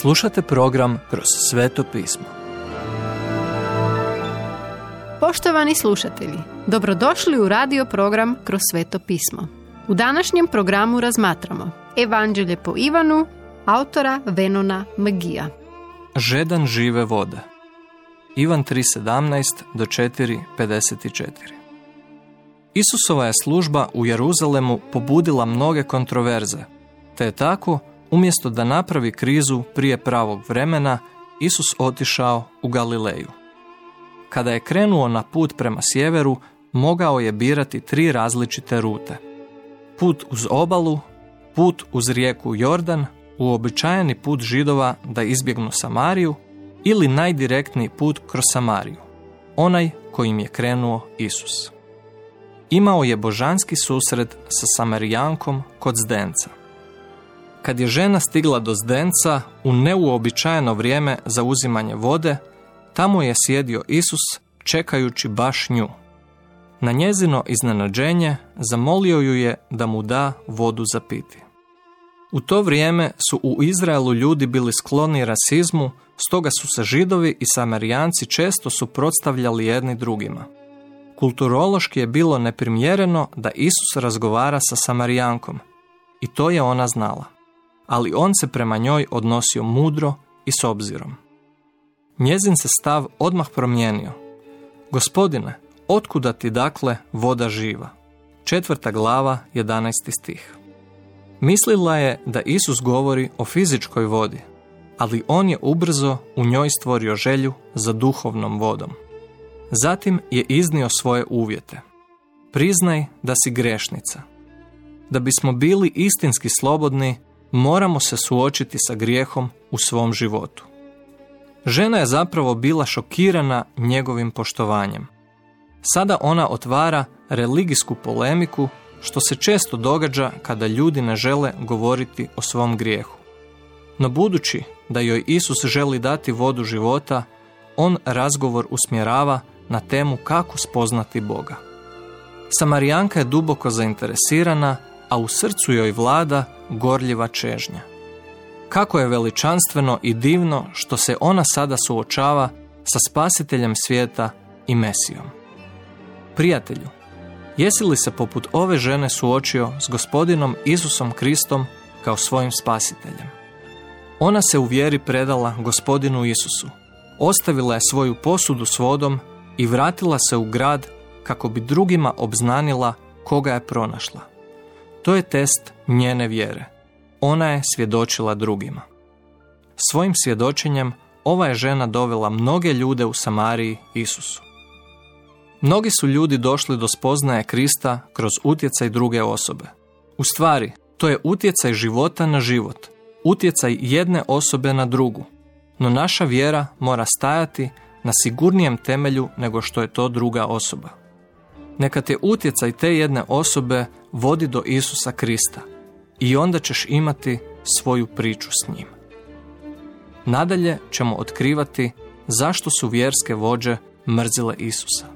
Slušate program Kroz sveto pismo. Poštovani slušatelji, dobrodošli u radio program Kroz sveto pismo. U današnjem programu razmatramo Evanđelje po Ivanu, autora Venona Magija. Žedan žive vode. Ivan 3.17 do 4.54 Isusova je služba u Jeruzalemu pobudila mnoge kontroverze, te je tako, umjesto da napravi krizu prije pravog vremena, Isus otišao u Galileju. Kada je krenuo na put prema sjeveru, mogao je birati tri različite rute. Put uz obalu, put uz rijeku Jordan, uobičajeni put židova da izbjegnu Samariju ili najdirektniji put kroz Samariju, onaj kojim je krenuo Isus. Imao je božanski susret sa Samarijankom kod Zdenca. Kad je žena stigla do Zdenca u neuobičajeno vrijeme za uzimanje vode, tamo je sjedio Isus čekajući baš nju. Na njezino iznenađenje zamolio ju je da mu da vodu za piti. U to vrijeme su u Izraelu ljudi bili skloni rasizmu, stoga su se židovi i samarijanci često suprotstavljali jedni drugima. Kulturološki je bilo neprimjereno da Isus razgovara sa samarijankom i to je ona znala, ali on se prema njoj odnosio mudro i s obzirom. Njezin se stav odmah promijenio. Gospodine, otkuda ti dakle voda živa? Četvrta glava, 11. stih. Mislila je da Isus govori o fizičkoj vodi, ali on je ubrzo u njoj stvorio želju za duhovnom vodom. Zatim je iznio svoje uvjete. Priznaj da si grešnica. Da bismo bili istinski slobodni, moramo se suočiti sa grijehom u svom životu. Žena je zapravo bila šokirana njegovim poštovanjem. Sada ona otvara religijsku polemiku što se često događa kada ljudi ne žele govoriti o svom grijehu. No budući da joj Isus želi dati vodu života, on razgovor usmjerava na temu kako spoznati Boga. Samarijanka je duboko zainteresirana, a u srcu joj vlada gorljiva čežnja. Kako je veličanstveno i divno što se ona sada suočava sa spasiteljem svijeta i Mesijom. Prijatelju, jesi li se poput ove žene suočio s gospodinom Isusom Kristom kao svojim spasiteljem? Ona se u vjeri predala gospodinu Isusu, ostavila je svoju posudu s vodom i vratila se u grad kako bi drugima obznanila koga je pronašla. To je test njene vjere. Ona je svjedočila drugima. Svojim svjedočenjem ova je žena dovela mnoge ljude u Samariji Isusu. Mnogi su ljudi došli do spoznaje Krista kroz utjecaj druge osobe. U stvari, to je utjecaj života na život, utjecaj jedne osobe na drugu. No naša vjera mora stajati na sigurnijem temelju nego što je to druga osoba. Neka te utjecaj te jedne osobe vodi do Isusa Krista i onda ćeš imati svoju priču s njim. Nadalje ćemo otkrivati zašto su vjerske vođe mrzile Isusa.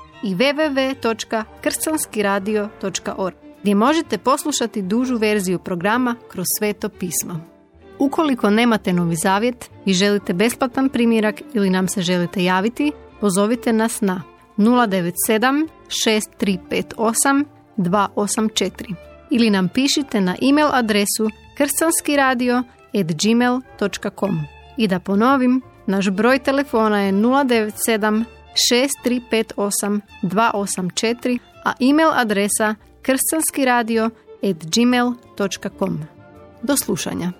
i www.krcanskiradio.org gdje možete poslušati dužu verziju programa kroz sveto pismo. Ukoliko nemate novi zavjet i želite besplatan primjerak ili nam se želite javiti, pozovite nas na 097 6358 284 ili nam pišite na e-mail adresu krcanskiradio.gmail.com I da ponovim, naš broj telefona je 097 6358 284, a e-mail adresa kršćanskiradio.gmail.com. Do slušanja.